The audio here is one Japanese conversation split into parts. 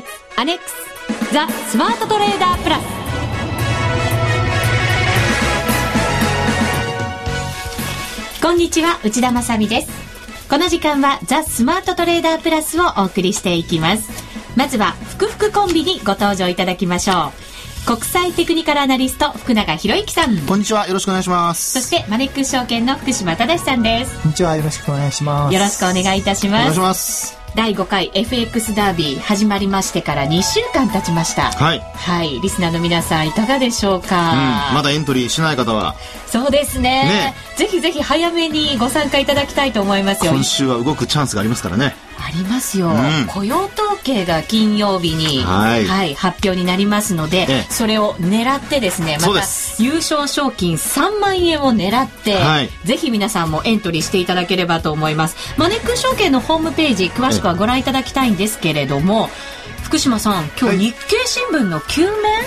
月アネックスザ・スマートトレーダープラスこんにちは内田まさです。この時間はザ・スマートトレーダープラスをお送りしていきます。まずは福福コンビにご登場いただきましょう。国際テクニカルアナリスト福永博之さん。こんにちはよろしくお願いします。そしてマネックス証券の福島正さんです。こんにちはよろしくお願いします。よろしくお願いいたします。お願いします第5回 FX ダービー始まりましてから2週間経ちました。はい、はい、リスナーの皆さんいかがでしょうか、うん、まだエントリーしない方は。そうですね。ね。ぜひぜひ早めにご参加いただきたいと思いますよ。今週は動くチャンスがありますからねありますよ、うん。雇用統計が金曜日に、はい。発表になりますので、ええ。それを狙ってですねまた優勝賞金3万円を狙って、はい。ぜひ皆さんもエントリーしていただければと思います。マネックス証券のホームページ詳しくはご覧いただきたいんですけれども福島さん今日日経新聞の9面、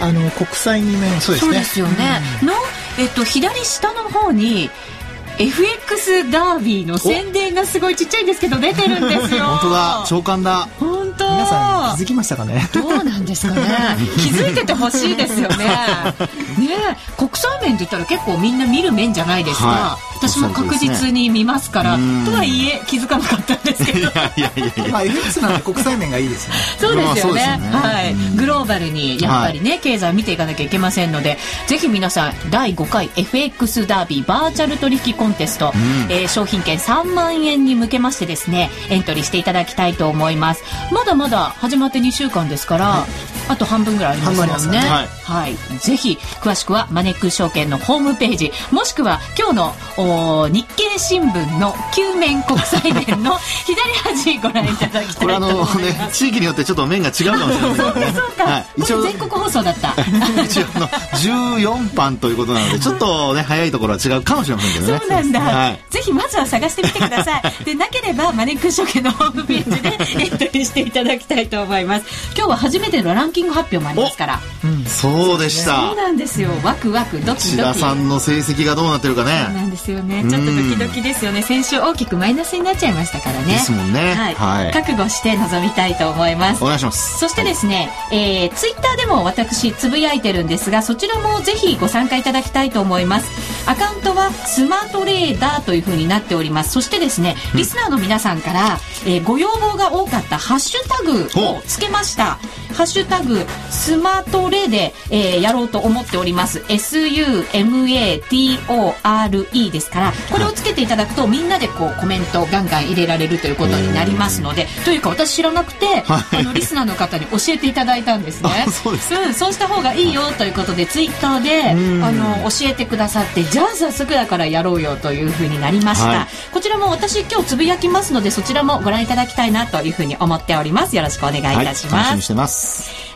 あの国際二面そうですね。そうですよね、の、えっと、左下の方に FX ダービーの宣伝がすごいちっちゃいんですけど出てるんですよ。本当だ。長官だ本当。皆さん気づきましたかね？どうなんですかね。気づいててほしいですよね。ね国際面って言ったら結構みんな見る面じゃないですか、はい。私も確実に見ますから、うんとはいえ気づかなかったんですけど。いやいやいやいや。まあ FX なんて国際面がいいですね。そうですよね,、まあそうですよね。はい、グローバルにやっぱりね、経済を見ていかなきゃいけませんのでぜひ皆さん第5回 FX ダービーバーチャル取引コンテスト、ん。えー商品券3万円に向けましてですねエントリーしていただきたいと思います。まだまだ始まって2週間ですから、あと半分ぐらいありますもんね。半分ありはい、ぜひ詳しくはマネックス証券のホームページもしくは今日の日経新聞の9面国際面の 左端ご覧いただきたいことれあの思います、ね地域によってちょっと面が違うかもしれませね。そうか、はい、一応これ全国放送だった。一応あの14版ということなのでちょっとね早いところは違うかもしれませんけどね。そうなんだ、はい。ぜひまずは探してみてください。でなければマネックス証券のホームページでエントリーしていただきたいと思います。今日は初めてのランキング発表もありますから。そうでしそうたなんですよ。ワクワクドキ千ドキ。田さんの成績がどうなってるかそうねなんですよね。ちょっとドキドキですよね。先週大きくマイナスになっちゃいましたからね。ですもんね。はい、はい。覚悟して臨みたいと思います。お願いします。そしてですね、えー、ツイッターでも私つぶやいてるんですがそちらもぜひご参加いただきたいと思います。アカウントはスマートレーダーという風になっております。そしてですねリスナーの皆さんから、えーご要望が多かったハッシュタグをつけました。ハッシュタグスマートレで、えーやろうと思っております。SUMATORE ですからこれをつけていただくとみんなでこうコメントガンガン入れられるということになりますのでというか私知らなくてはい。あのリスナーの方に教えていただいたんですね。あそうですうん、そうした方がいいよということでツイッターでうん。あの教えてくださってじゃあ早速だからやろうよというふうになりました、はい。こちらも私今日つぶやきますのでそちらもご覧いただきたいなというふうに思っております。よろしくお願いいはいたします、楽しみにしてます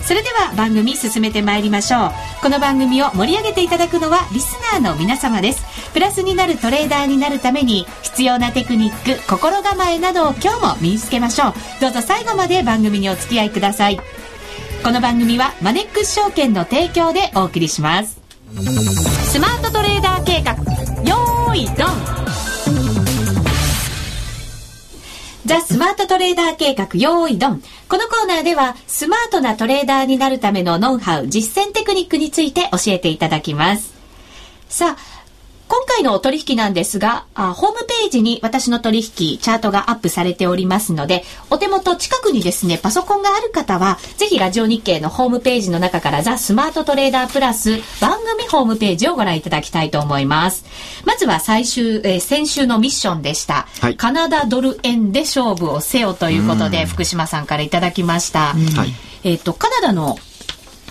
それでは番組進めてまいりましょう。この番組を盛り上げていただくのはリスナーの皆様です。プラスになるトレーダーになるために必要なテクニック心構えなどを今日も身につけましょう。どうぞ最後まで番組にお付き合いください。この番組はマネックス証券の提供でお送りします。スマートトレーダー計画。よーいドン。ザ・スマートトレーダー計画。用意ドン。このコーナーでは、スマートなトレーダーになるためのノウハウ、実践テクニックについて教えていただきます。さあ、今回のお取引なんですがあ、ホームページに私の取引、チャートがアップされておりますので、お手元近くにですね、パソコンがある方は、ぜひラジオ日経のホームページの中からザ・スマートトレーダープラス番組ホームページをご覧いただきたいと思います。まずは最終、えー先週のミッションでした。はいカナダドル円で勝負をせよということで、福島さんからいただきました。はいえっ、と、カナダの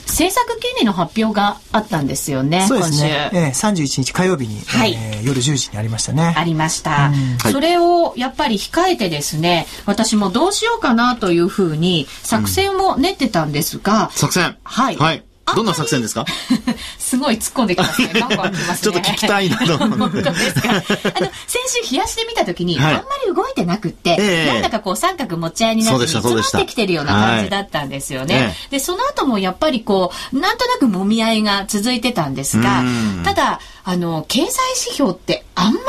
政策金利の発表があったんですよね、そうですね。今週。ええ31日火曜日に、はい。えー夜10時にありましたね。ありました、はい。それをやっぱり控えてですね私もどうしようかなというふうに作戦を練ってたんですが、作戦。はい。はいどんな作戦ですか？すごい突っ込んできますね。ガンガン来ますね。ちょっと聞きたいなと思本って当ですか？あの、先週冷やしてみたときに、はいあんまり動いてなくって、ええなんだかこう三角持ち合いになって、詰まってきてるような感じだったんですよね。はいえで、その後もやっぱりこう、なんとなく揉み合いが続いてたんですがうん、ただ、あの、経済指標ってあんま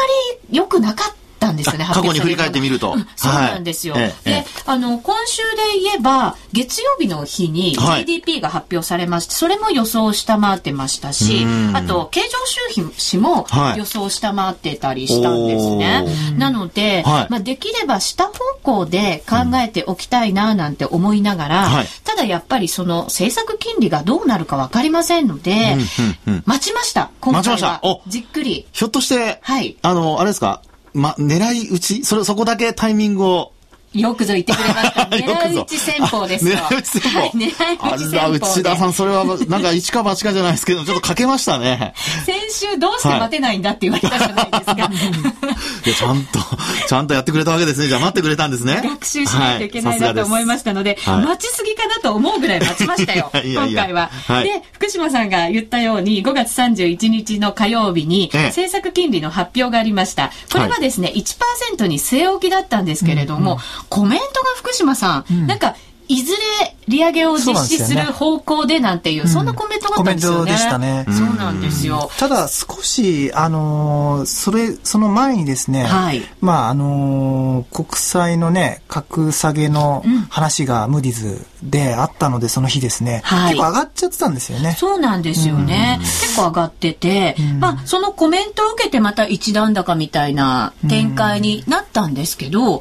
り良くなかったんんですよね、過去に振り返ってみると。うんそうなんですよ。はいええ。で、あの、今週で言えば、月曜日の日にはい。GDP が発表されまして、それも予想を下回ってましたしう、ん。あと、経常収支もはい。予想を下回ってたりしたんですね。おなので、はい。まあ、できれば下方向で考えておきたいななんて思いながら、はい。ただやっぱりその政策金利がどうなるかわかりませんので、うんうん待ちました、今回は。お。じっくり。ひょっとして、はい。あの、あれですか、ま、狙い撃ち？それ、そこだけタイミングを。よくぞ言ってくれました。狙い撃ち戦法ですよ。あ狙い撃ち戦法。はい、狙い撃ち戦法内田さん、それは、なんか一か八かじゃないですけど、ちょっとかけましたね。先週どうして待てないんだって言われたじゃないですか。いや、ちゃんと、ちゃんとやってくれたわけですね。じゃあ待ってくれたんですね。学習しないといけないなと思いましたので、はい待ちすぎかなと思うぐらい待ちましたよ、いやいや今回は、はいで、福島さんが言ったように、5月31日の火曜日に、ええ政策金利の発表がありました。これはですね、1%に据え置きだったんですけれども、コメントが福島さん、なんか、いずれ利上げを実施する方向でなんていう、そんなコメントがあったんですよね。でしたね。そうなんですよ。ただ少し、あのーそれ、その前にですね、はい。まあ、あのー国債のね、格下げの話がムーディズであったので、その日ですね、はい。結構上がっちゃってたんですよね。そうなんですよね。結構上がってて、まあ、そのコメントを受けてまた一段高みたいな展開になったんですけど、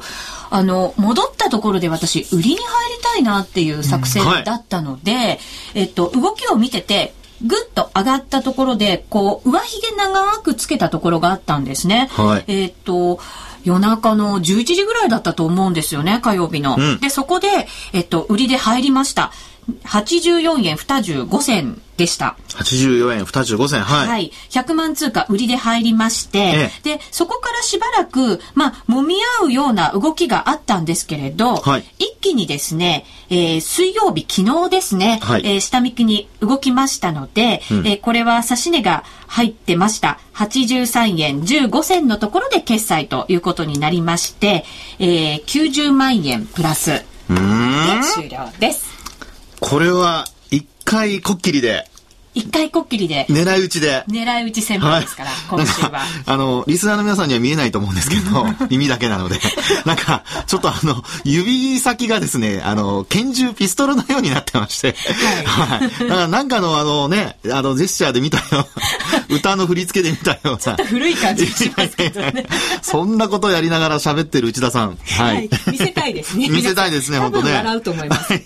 あの、戻ったところで私、売りに入りたいなっていう作戦だったので、えっと、動きを見てて、ぐっと上がったところで、こう、上髭長くつけたところがあったんですね。はいえっと、夜中の11時ぐらいだったと思うんですよね、火曜日の。うんで、そこで、えっと、売りで入りました。84円25銭でした。84円25銭。はい。はい。100万通貨売りで入りまして、で、そこからしばらく、まあ、揉み合うような動きがあったんですけれど、はい一気にですね、えー水曜日、昨日ですね、はいえー下向きに動きましたので、うんえーこれは指値が入ってました。83円15銭のところで決済ということになりまして、えー90万円プラスで。終了です。これは、一回こっきりで、一回こっきりで狙い撃ちで。狙い撃ち戦法ですから、今週は。あの、リスナーの皆さんには見えないと思うんですけど、耳だけなので。なんか、ちょっとあの、指先がですね、あの、拳銃ピストルのようになってまして。はい。だからなんかのあのね、あの、ジェスチャーで見たような、歌の振り付けで見たような。ちょっと古い感じがしますけどね。そんなことをやりながら喋ってる内田さん。ははいい。。見せたいですね。見せたいですね本当ね笑うと思います。は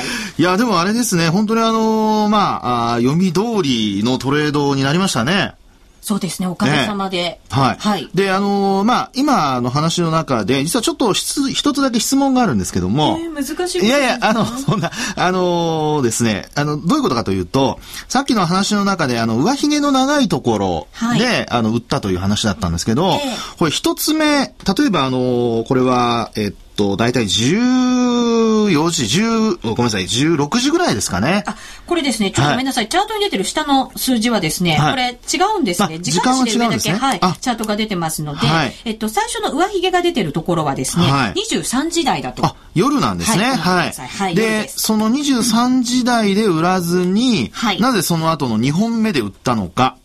い。いや、でもあれですね、本当にあのまあ、あー読み通りのトレードになりましたね。そうですね、おかげさまで。はい。はい。で、あのーまあ、今の話の中で、実はちょっと質一つだけ質問があるんですけども、えー難しいいやいや、あの、そんな、あのーですね、あの、どういうことかというと、さっきの話の中で、あの、上髭の長いところで、はいあの、売ったという話だったんですけど、ええこれ一つ目、例えばあのーこれは、えっと、大体14時、10、ごめんなさい、16時ぐらいですかね。あ、これですね、ちょっとごめんなさい。チャートに出てる下の数字はですね、はいこれ違うんですね。あ時間足で上だけ、ねはいあ、チャートが出てますので、はいえっと、最初の上髭が出てるところはですね、はい23時台だと。あ、夜なんですね。はいはい。でその23時台で売らずに、はいなぜその後の2本目で売ったのか、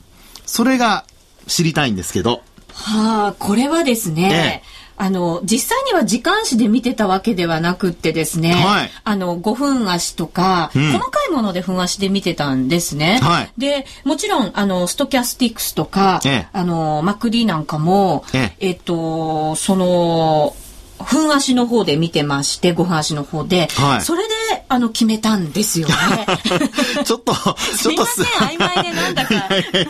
それが知りたいんですけど。はあ、これはですね、ええあの、実際には時間足で見てたわけではなくってですね、はい。あの、5分足とか、うん。細かいもので分足で見てたんですね。はい。で、もちろん、あの、ストキャスティックスとか、ええ。あの、マクディなんかも、ええ。っと、その、分足の方で見てまして、5分足の方で、はい。それで、あの、決めたんですよね。ちょっと、ちょっとすいません、曖昧でなんだか。いやい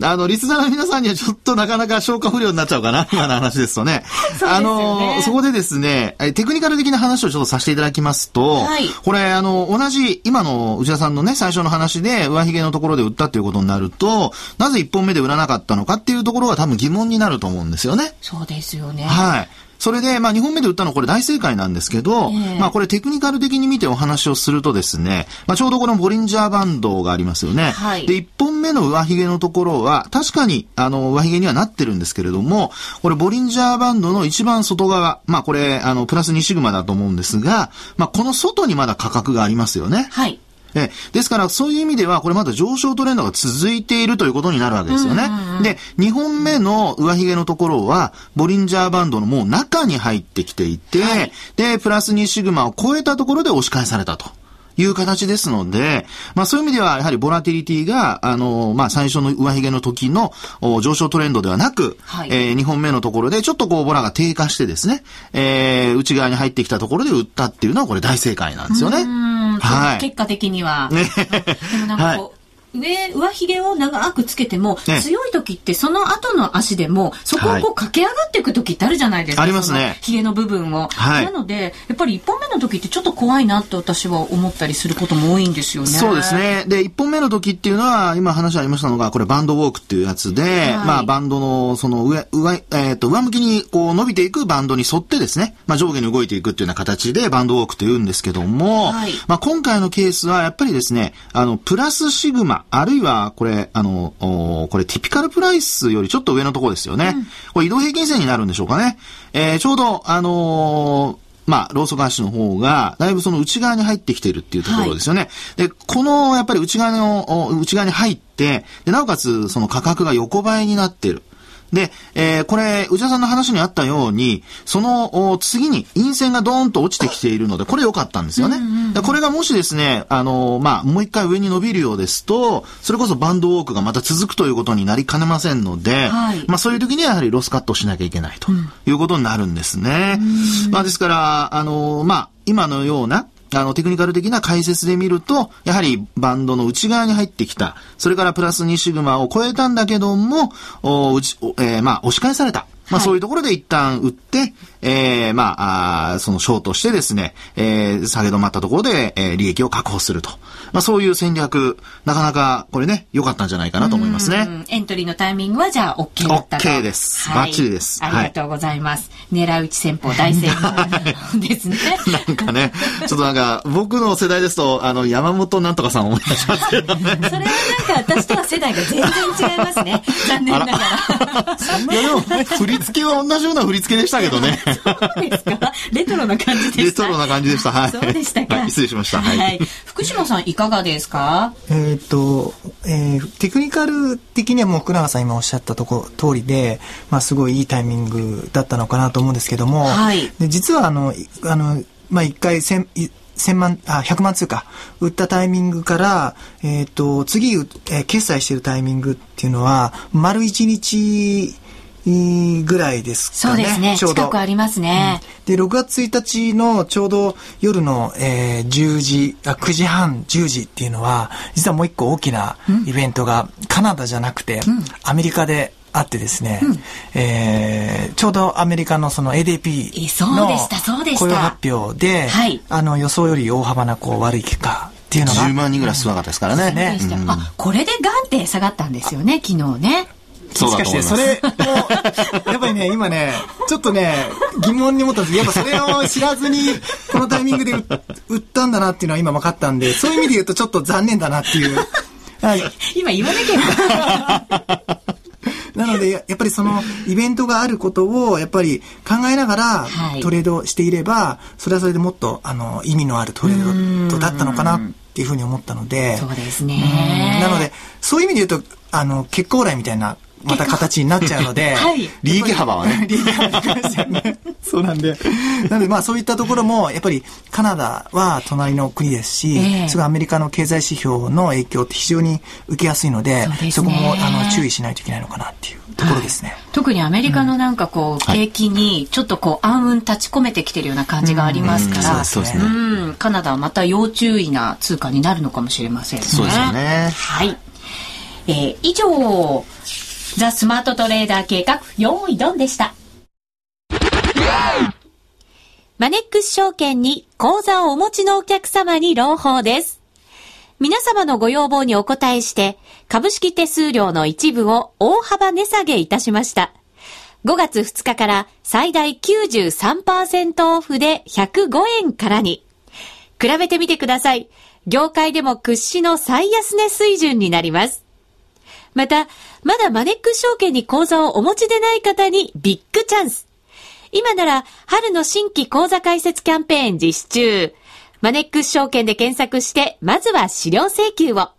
やあの、リスナーの皆さんにはちょっとなかなか消化不良になっちゃうかな、今の話ですとね。そうですよねあの、そこでですね、えテクニカル的な話をちょっとさせていただきますと、はいこれ、あの、同じ、今の内田さんのね、最初の話で、上髭のところで売ったっていうことになると、なぜ一本目で売らなかったのかっていうところが多分疑問になると思うんですよね。そうですよね。はい。それで、まあ、2本目で打ったのはこれ大正解なんですけど、ええまあ、これテクニカル的に見てお話をするとですね、まあ、ちょうどこのボリンジャーバンドがありますよね。はいで、1本目の上髭のところは、確かに、あの、上髭にはなってるんですけれども、これボリンジャーバンドの一番外側、まあ、これ、あの、プラス2シグマだと思うんですが、まあ、この外にまだ価格がありますよね。はい。えですから、そういう意味では、これまだ上昇トレンドが続いているということになるわけですよね。で、2本目の上髭のところは、ボリンジャーバンドのもう中に入ってきていて、はい、で、プラス2シグマを超えたところで押し返されたと。いう形ですので、まあそういう意味では、やはりボラティリティが、あの、まあ最初の上髭の時の上昇トレンドではなく、はい、えー、2本目のところでちょっとこうボラが低下してですね、えー、内側に入ってきたところで売ったっていうのはこれ大正解なんですよね。はい。結果的には。ね、でもなんかこう、はい上、上髭を長くつけても、ね、強い時ってその後の足でも、そこをこう駆け上がっていく時ってあるじゃないですか。ありますね。髭の部分を。はい。なので、やっぱり1本目の時ってちょっと怖いなって私は思ったりすることも多いんですよね。そうですね。で、1本目の時っていうのは、今話ありましたのが、これバンドウォークっていうやつで、はい、まあバンドのその上、上、えっ、ー、と、上向きにこう伸びていくバンドに沿ってですね、まあ上下に動いていくっていうような形でバンドウォークと言うんですけども、はい、まあ今回のケースはやっぱりですね、あの、プラスシグマ、あるいはこれ、あの、これティピカルプライスよりちょっと上のところですよね。うん、これ移動平均線になるんでしょうかね。えー、ちょうど、あのーまあ、ローソク足の方が、だいぶその内側に入ってきているっていうところですよね。はい、で、この、やっぱり内側の、内側に入って、で、なおかつ、その価格が横ばいになっている。で、えー、これ、内田さんの話にあったように、その次に陰線がドーンと落ちてきているので、これ良かったんですよね。これがもしですね、あの、まあ、もう一回上に伸びるようですと、それこそバンドウォークがまた続くということになりかねませんので、はい、まあ、そういう時にはやはりロスカットしなきゃいけないということになるんですね。まあ、ですから、あの、まあ、今のような、あの、テクニカル的な解説で見ると、やはりバンドの内側に入ってきた。それからプラス2シグマを超えたんだけども、おうちえー、まあ、押し返された。まあ、そういうところで一旦売って、えー、まあ、あそのショートしてですね、えー、下げ止まったところで、えー、利益を確保すると。まあ、そういう戦略、なかなか、これね、良かったんじゃないかなと思いますね。エントリーのタイミングは、じゃあ、OK だったと。OK です。はい、バッチリです。ありがとうございます。はい、狙い撃ち戦法大成功 ですね。なんかね、ちょっとなんか、僕の世代ですと、あの、山本なんとかさん思い出しますけどね。それはなんか、私とは世代が全然違いますね。残念ながら。いや、でも、振 り付けは同じような振り付けでしたけどね。そうですかレトロな感じでした。レトロな感じでした。はい。そうでしたか。はい、失礼しました。はい。はい、福島さん、いかがですか？えっと、えー、テクニカル的にはもう福永さん今おっしゃったとこ通りで、まあ、すごいいいタイミングだったのかなと思うんですけども、はい、で実はあの、あの、まあ、一回千、千万、あ、100万通貨売ったタイミングから、えっ、ー、と、次、えー、決済してるタイミングっていうのは、丸一日ぐらいですかね。そうですね。ちょうど。近くありますね。うん、で、6月1日のちょうど夜の、えー、10時あ、9時半、10時っていうのは、実はもう一個大きなイベントが、カナダじゃなくて、アメリカであってですね、うん、えー、ちょうどアメリカのその ADP の雇用発表で、はい、あの予想より大幅なこう悪い結果っていうのが。10万人ぐらい少なかったですからね。ねうん、あ、これでガンって下がったんですよね、昨日ね。もしかしてそれもやっぱりね今ねちょっとね疑問に思ったんですやっぱそれを知らずにこのタイミングで売ったんだなっていうのは今分かったんでそういう意味で言うとちょっと残念だなっていう。今言わなきゃ なので、やっぱりそのイベントがあることを、やっぱり考えながらトレードしていれば、それはそれでもっと、あの、意味のあるトレードだったのかなっていうふうに思ったので。そうですね。なので、そういう意味で言うと、あの、結構来みたいなまた形になっちゃうので、はい、利益幅はね。利益幅ね。そうなんで。なのでまあそういったところも、やっぱりカナダは隣の国ですし、えー、すごいアメリカの経済指標の影響って非常に受けやすいので、そ、ね、こもあの注意しないといけないのかなっていうところですね。はい、特にアメリカのなんかこう、うん、景気にちょっとこう暗雲立ち込めてきてるような感じがありますから、そうですね。うん、カナダはまた要注意な通貨になるのかもしれませんね。そうですよね。はい。えー、以上、ザ・スマートトレーダー計画、用意ドンでした。マネックス証券に口座をお持ちのお客様に朗報です。皆様のご要望にお答えして、株式手数料の一部を大幅値下げいたしました。5月2日から最大93%オフで105円からに。比べてみてください。業界でも屈指の最安値水準になります。また、まだマネックス証券に口座をお持ちでない方にビッグチャンス。今なら春の新規口座開設キャンペーン実施中。マネックス証券で検索して、まずは資料請求を。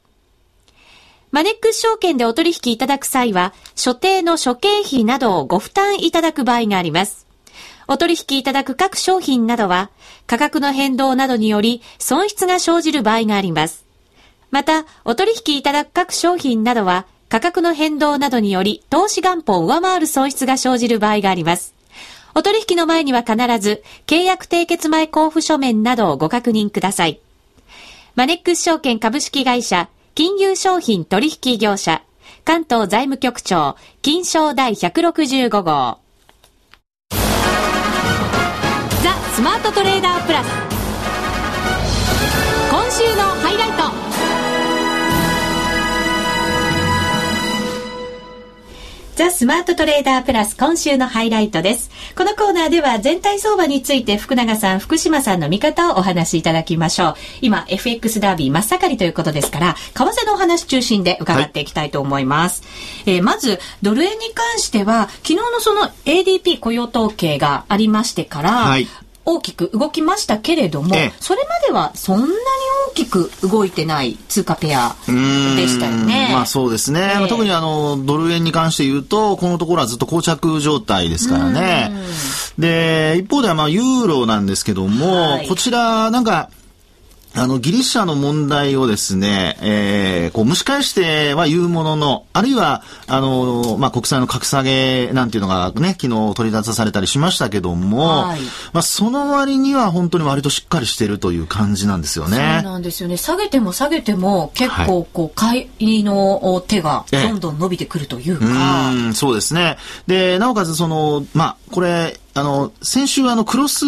マネックス証券でお取引いただく際は、所定の諸経費などをご負担いただく場合があります。お取引いただく各商品などは、価格の変動などにより損失が生じる場合があります。また、お取引いただく各商品などは、価格の変動などにより投資元本を上回る損失が生じる場合があります。お取引の前には必ず、契約締結前交付書面などをご確認ください。マネックス証券株式会社、金融商品取引業者、関東財務局長、金賞第165号。ザ・スマートトレーダープラス。今週のハイライト。ザ・スマートトレーダープラス今週のハイライトです。このコーナーでは全体相場について福永さん、福島さんの見方をお話しいただきましょう。今、FX ダービー真っ盛りということですから、為替のお話中心で伺っていきたいと思います。はい、えー、まず、ドル円に関しては、昨日のその ADP 雇用統計がありましてから、はい、大きく動きましたけれども、それまではそんなに大きく動いてない通貨ペアでしたよね。まあそうですね。えー、特にあの、ドル円に関して言うと、このところはずっと膠着状態ですからね。で、一方ではまあユーロなんですけども、はい、こちらなんか、あの、ギリシャの問題をですね、えー、こう、蒸し返しては言うものの、あるいは、あの、まあ、国債の格下げなんていうのがね、昨日取り出されたりしましたけども、はい、まあ、その割には本当に割としっかりしているという感じなんですよね。そうなんですよね。下げても下げても、結構、こう、買いの手がどんどん伸びてくるというか。ええ、うん、そうですね。で、なおかつ、その、まあ、これ、あの、先週あの、クロス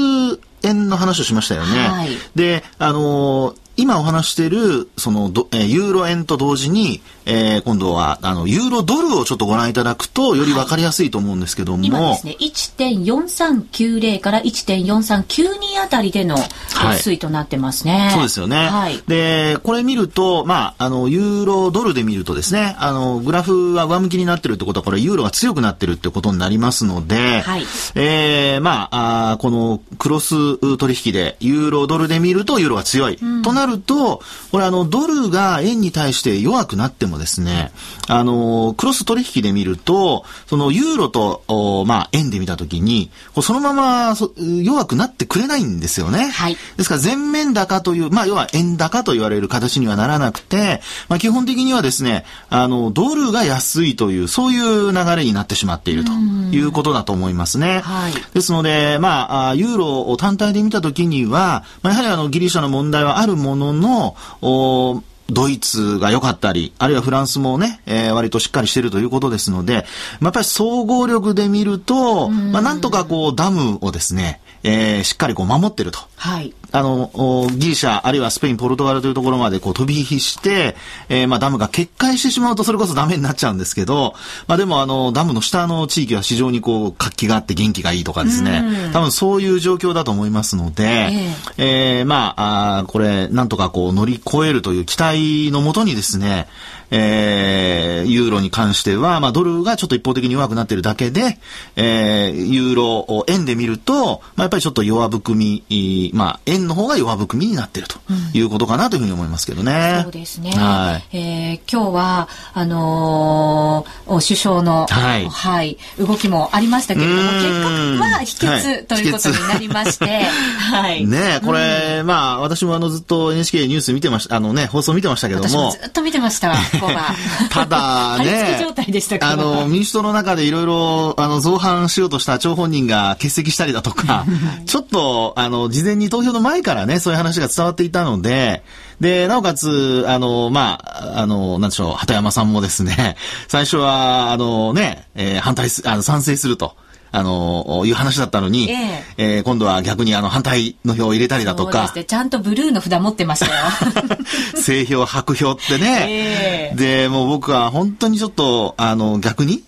円の話をしましたよね。はい、で、あのー今お話している、そのど、えー、ユーロ円と同時に、えー、今度は、あの、ユーロドルをちょっとご覧いただくと、よりわかりやすいと思うんですけども。今ですね、1.4390から1.4392あたりでの推移となってますね、はい。そうですよね。はい。で、これ見ると、まあ、あの、ユーロドルで見るとですね、あの、グラフは上向きになってるってことは、これユーロが強くなってるってことになりますので、はい。えー、まあ、あこのクロス取引で、ユーロドルで見るとユーロが強い。うん、となると、これあの、ドルが円に対して弱くなってもですね、あの、クロス取引で見ると、そのユーロと、まあ、円で見たときに、そのまま弱くなってくれないんですよね。はい。ですから、全面高という、まあ、要は円高と言われる形にはならなくて、まあ、基本的にはですね、あの、ドルが安いという、そういう流れになってしまっているということだと思いますね。はい。ですので、まあ、ユーロを単体で見たときには、まあ、やはりあの、ギリシャの問題はあるものの、おドイツが良かったり、あるいはフランスもね、えー、割としっかりしているということですので、まあ、やっぱり総合力で見ると、まあ、なんとかこう、ダムをですね、えー、しっかりこう守ってると。はい。あの、ギリシャ、あるいはスペイン、ポルトガルというところまでこう飛び火して、えー、まあダムが決壊してしまうとそれこそダメになっちゃうんですけど、まあでもあの、ダムの下の地域は非常にこう活気があって元気がいいとかですね、多分そういう状況だと思いますので、えー、えー、まああ、これ、なんとかこう乗り越えるという期待のもとにですね、えー、ユーロに関しては、まあ、ドルがちょっと一方的に弱くなっているだけで、えー、ユーロを円で見ると、まあ、やっぱりちょっと弱含み、まあ、円の方が弱含みになっているということかなというふうに思いますけどね。うん、そうですね。はい。えー、今日は、あのー、首相の、はい、はい、動きもありましたけれども、結果は秘訣、はい、ということになりまして、はい。ねこれ、うん、まあ、私もあの、ずっと NHK ニュース見てました、あのね、放送見てましたけども。ずっと見てました。こが。ただ ね、あの、民主党の中でいろいろ、あの、造反しようとした張本人が欠席したりだとか、ちょっと、あの、事前に投票の前からね、そういう話が伝わっていたので、で、なおかつ、あの、まあ、あの、なんでしょう、畑山さんもですね、最初は、あのね、えー、反対す、あの、賛成すると。あの、いう話だったのに、えー、えー、今度は逆にあの反対の票を入れたりだとか。ね、ちゃんとブルーの札持ってましたよ。正票、白票ってね。えー、で、もう僕は本当にちょっと、あの、逆に、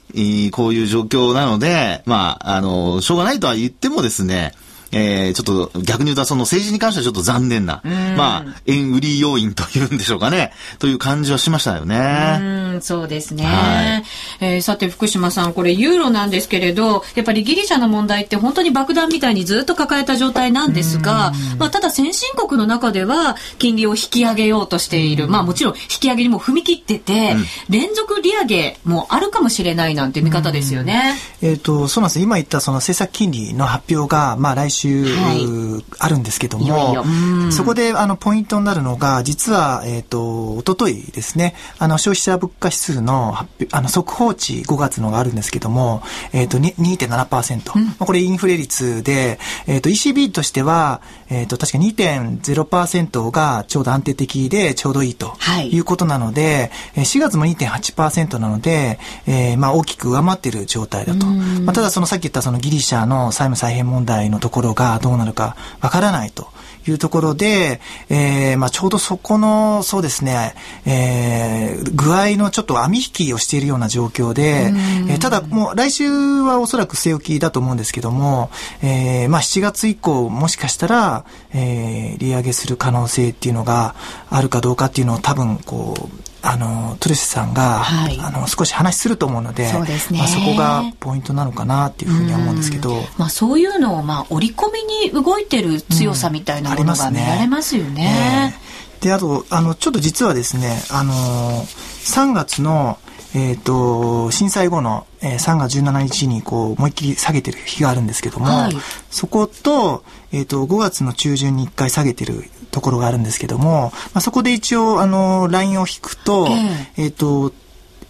こういう状況なので、まあ、あの、しょうがないとは言ってもですね、えー、ちょっと逆に言うとその政治に関してはちょっと残念な、まあ、円売り要因というんでしょうかね、という感じはしましたよね。うん、そうですね。はい、えー、さて福島さん、これユーロなんですけれど、やっぱりギリシャの問題って本当に爆弾みたいにずっと抱えた状態なんですが、まあ、ただ先進国の中では金利を引き上げようとしている。まあもちろん引き上げにも踏み切ってて、うん、連続利上げもあるかもしれないなんて見方ですよね。えっ、ー、と、そうなんです。今言ったその政策金利の発表が、まあ来週、はい、あるんですけども、いよいよ。そこであのポイントになるのが、実は、えっ、ー、と、おとといですね、あの消費者物価指数のあの速報値5月のがあるんですけども、えっ、ー、と、2.7%。うん、これインフレ率で、えっ、と、ECB としては、えっ、と、確か2.0%がちょうど安定的でちょうどいいとい。うことなので、はい、4月も2.8%なので、えー、まあ大きく上回っている状態だと。まあ、ただそのさっき言ったそのギリシャの債務再編問題のところがどうなるかわからないと。いうところで、えー、まあちょうどそこの、そうですね、えー、具合のちょっと網引きをしているような状況で、えー、ただもう来週はおそらく据え置きだと思うんですけども、えー、まあ7月以降もしかしたら、えー、利上げする可能性っていうのがあるかどうかっていうのを多分こう、あのトレスさんが、はい、あの少し話すると思うのでそうですね、まあ、そこがポイントなのかなっていうふうには思うんですけど、まあ、そういうのを、まあ、織り込みに動いてる強さみたいなものが見られますよね。うん、であとあのちょっと実はですねあの3月のえっ、ー、と、震災後の、えー、3月17日にこう思いっきり下げてる日があるんですけども、はい、そこと、えっ、ー、と、5月の中旬に1回下げてるところがあるんですけども、まあ、そこで一応、あの、ラインを引くと、えっ、ー、と、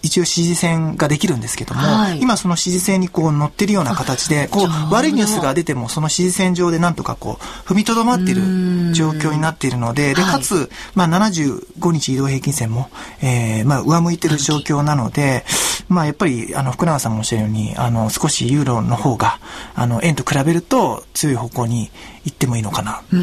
一応支持線ができるんですけども、はい、今その支持線にこう乗ってるような形で、こう悪いニュースが出てもその支持線上でなんとかこう踏みとどまっている状況になっているので、で、かつ、まあ75日移動平均線も、えー、まあ上向いてる状況なので、まあやっぱりあの福永さんもおっしゃるように、あの少しユーロの方が、あの円と比べると強い方向に行ってもいいのかな、と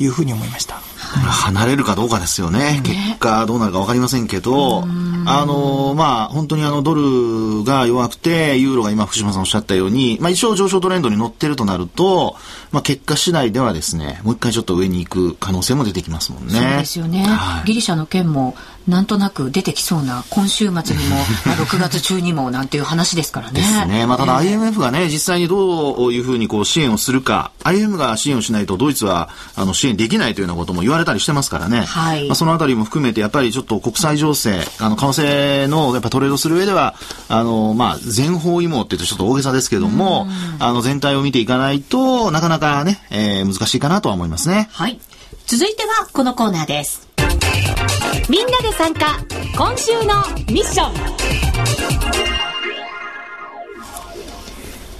いうふうに思いました。離れるかどうかですよね。結果どうなるかわかりませんけど、あの、まあ、本当にあの、ドルが弱くて、ユーロが今、福島さんおっしゃったように、まあ、一応上昇トレンドに乗ってるとなると、まあ、結果次第ではですね、もう一回ちょっと上に行く可能性も出てきますもんね。そうですよね。はい、ギリシャの件も、なんとなく出てきそうな、今週末にも、まあ、6月中にもなんていう話ですからね。ですね。まあ、ただ IMF がね、実際にどういうふうにこう支援をするか、IMF が支援をしないとドイツはあの支援できないというようなことも言われたりしてますからね。はい。まあ、そのあたりも含めて、やっぱりちょっと国際情勢、あの、為替のやっぱトレードする上では、あの、まあ、全方位網って言うとちょっと大げさですけども、あの、全体を見ていかないとなかなかね、えー、難しいかなとは思いますね。はい。続いてはこのコーナーです。みんなで参加今週のミッション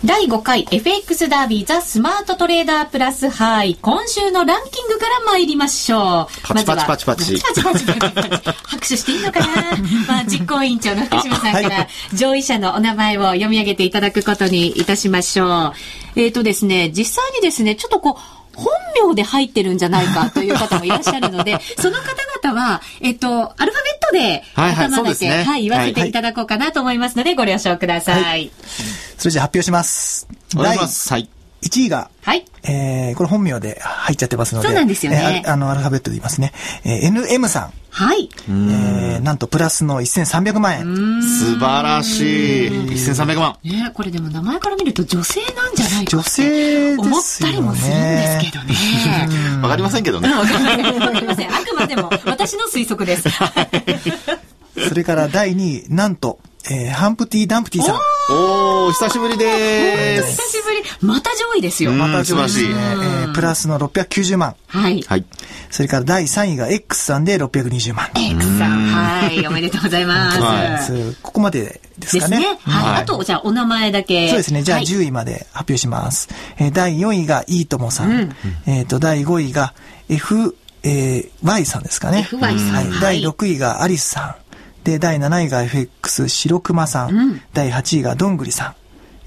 第5回 FX ダービーザスマートトレーダープラスハイ今週のランキングから参りましょう。パチパチパチパチ。パチパチパチパチ。拍手していいのかな？まあ、実行委員長の福島さんから上位者のお名前を読み上げていただくことにいたしましょう。えっ、ー、とですね、実際にですね、ちょっとこう、本名で入ってるんじゃないかという方もいらっしゃるので、その方々は、えっと、アルファベットで頭だけ、はい、はい、言わせていただこうかなと思いますので、ご了承ください。はい、それじゃ発表します。お願いします。はい。1位が、はい。えー、これ本名で入っちゃってますので。そうなんですよね。えー、あの、アルファベットで言いますね。えー、NM さん。はい。えー、なんとプラスの1300万円。素晴らしい。1300万。ねこれでも名前から見ると女性なんじゃないか女性思ったりもするんですけどね。わかりませんけどね。わかりません。あくまでも私の推測です。それから第2位、なんと、えー、ハンプティ・ダンプティさん。おー、久しぶりです。久しぶり。また上位ですよ。また上位ですね。えー、プラスの690万。はい。はい。それから第3位が X さんで620万。X さん。はい。おめでとうございます。はい、ここまでですかね。ですね。はい。あと、じゃあ、お名前だけ。そうですね。じゃあ、10位まで発表します。えー、第4位がいいともさん。えっと、第5位が F、えー、Y さんですかね。FY さん。はい。第6位がアリスさん。で、第7位が FX 白熊さん。うん、第8位がどんぐりさん。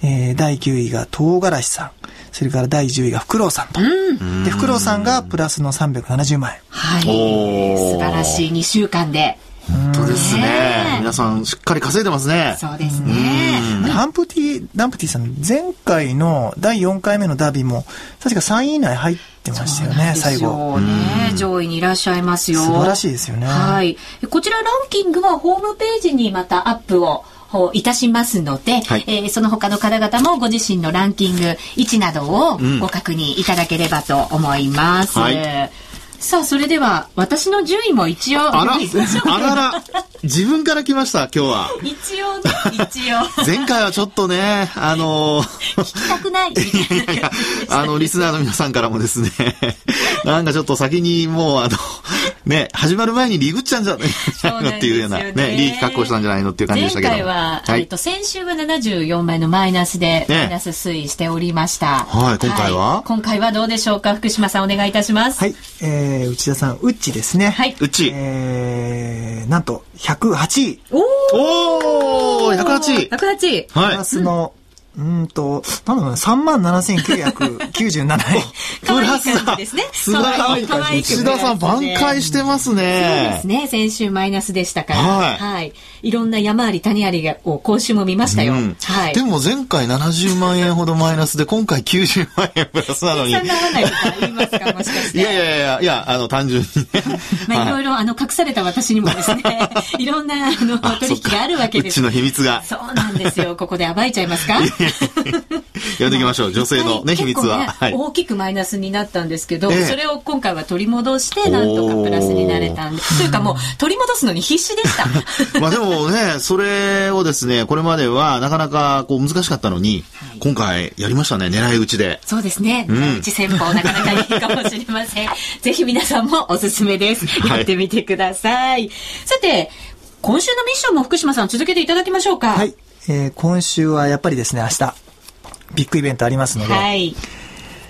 えー、第9位が唐辛子さん。それから第10位がフクロウさんと。うん、で、フクロウさんがプラスの370万円。はい。素晴らしい2週間で。本当ですね。皆さんしっかり稼いでますね。そうですね。まハンプティ、ダンプティさん、前回の第4回目のダービーも、確か3位以内入ってましたよね、最後。ね、上位にいらっしゃいますよ。素晴らしいですよね。はい。こちらランキングはホームページにまたアップをいたしますので、はい、えー、その他の方々もご自身のランキング位置などをご確認いただければと思います。うんはいさあ、それでは、私の順位も一応。あら、あらら、自分から来ました、今日は。一応ね、一応。前回はちょっとね、あのー、聞きたくない。いやいや、あの、リスナーの皆さんからもですね、なんかちょっと先にもう、あの、ね、始まる前にリグっちゃうんじゃないのっていうような、ね、利益確保したんじゃないのっていう感じでしたけど。前回は、はい、えっと、先週は74枚のマイナスで、マイナス推移しておりました。はい、今回は、はい、今回はどうでしょうか？福島さんお願いいたします。はい、えー、内田さん、ウッチですね。はい。ウッチ。えー、なんと、108位。おおー !108 位。108位。はい。プラスの、うんと、なんだろうね、37,997 円。プラスだ。ですね。すごい。内田さん挽回してますね。そうですね。先週マイナスでしたから。はい。はい。いろんな山あり谷ありを今週も見ましたよ。はい。でも前回70万円ほどマイナスで、今回90万円プラスなのに。計算が合わないとか言いますか、もしかして。いやいやいやいや、あの、単純にね。まあ、いろいろ、あの、隠された私にもですね、いろんな、あの、取引があるわけです。うちの秘密が。そうなんですよ。ここで暴いちゃいますか？やっていきましょう。女性のね、秘密は、はい。大きくマイナスになったんですけど、それを今回は取り戻して、なんとかプラスになれたんで。というかもう、取り戻すのに必死でした。まあでもね、それをですね、これまではなかなかこう難しかったのに、今回やりましたね、狙い撃ちで。そうですね。狙い撃ち戦法、なかなかいいかもしれません。ぜひ皆さんもおすすめです。やってみてください。さて、今週のミッションも福島さん続けていただきましょうか。はい。えー、今週はやっぱりですね、明日、ビッグイベントありますので、はい。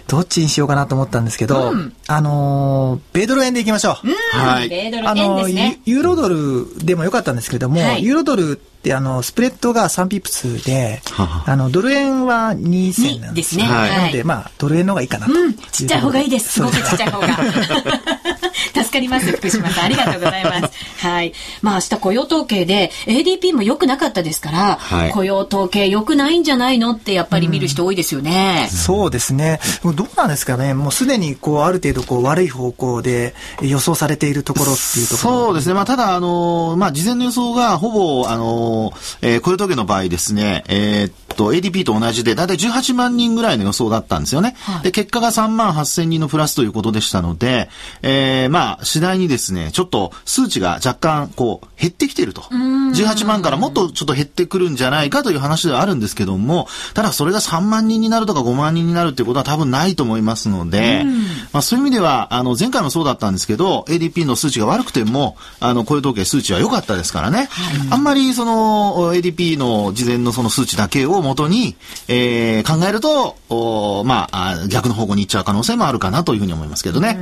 どっちにしようかなと思ったんですけど、うん、あのー、米ドル円でいきましょう。うん、はい。米ドル円ですね。ユーロドルでもよかったんですけれども、はい、ユーロドルってあの、スプレッドが3ピップスで、あの、ドル円は2銭なんですね。はい、なので、まあ、ドル円の方がいいかなと、うん。ちっちゃい方がいいです。すごくちっちゃい方が。助かります、福島さん。ありがとうございます。はい。まあ、明日雇用統計で ADP も良くなかったですから、はい、雇用統計良くないんじゃないのってやっぱり見る人多いですよね。うん、そうですね。どうなんですかね。もうすでに、こう、ある程度、こう、悪い方向で予想されているところっていうところ。そうですね。まあ、ただ、あの、まあ、事前の予想がほぼ、あの、えー、雇用統計の場合ですね、えー、っと、ADP と同じで、だいたい18万人ぐらいの予想だったんですよね。はい、で、結果が3万8000人のプラスということでしたので、えー、まあ、次第にですね、ちょっと数値が若干、こう、減ってきていると。18万からもっとちょっと減ってくるんじゃないかという話ではあるんですけども、ただそれが3万人になるとか5万人になるっていうことは多分ないと思いますので、まあ、そういう意味では、あの、前回もそうだったんですけど、ADP の数値が悪くても、あの、雇用統計数値は良かったですからね。はい、あんまりその、ADP の事前のその数値だけをもとに、えー、考えると、おまあ、逆の方向に行っちゃう可能性もあるかなというふうに思いますけどね。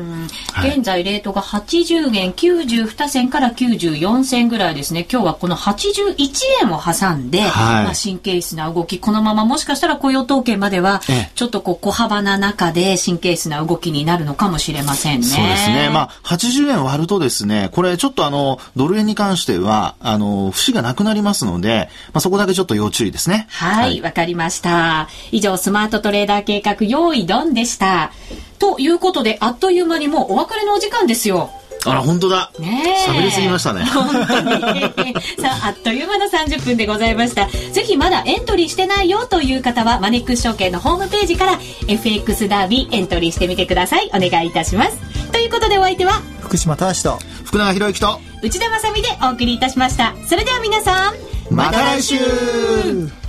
はい、現在、レートが80元92銭から94銭ぐらいですね。今日はこの81円を挟んで、はい、まあ、神経質な動き、このままもしかしたら雇用統計までは、ちょっとこう小幅な中で神経質な動きになるのかもしれませんね。そうですね。まあ、80円割るとですね、これちょっとあの、ドル円に関しては、あの、節がなくなりますので、まあ、そこだけちょっと要注意ですね。はい、わ、はい、かりました。以上、スマートトレーダー計画、用意ドンでした。ということで、あっという間にもうお別れのお時間ですよ。あら、本当だ。ね喋りすぎましたね。さあ、あっという間の30分でございました。ぜひまだエントリーしてないよという方は、マネックス証券のホームページから FX ダービーエントリーしてみてください。お願いいたします。ということでお相手は、福島正と、福永博之と、内田まさみでお送りいたしました。それでは皆さん、また来週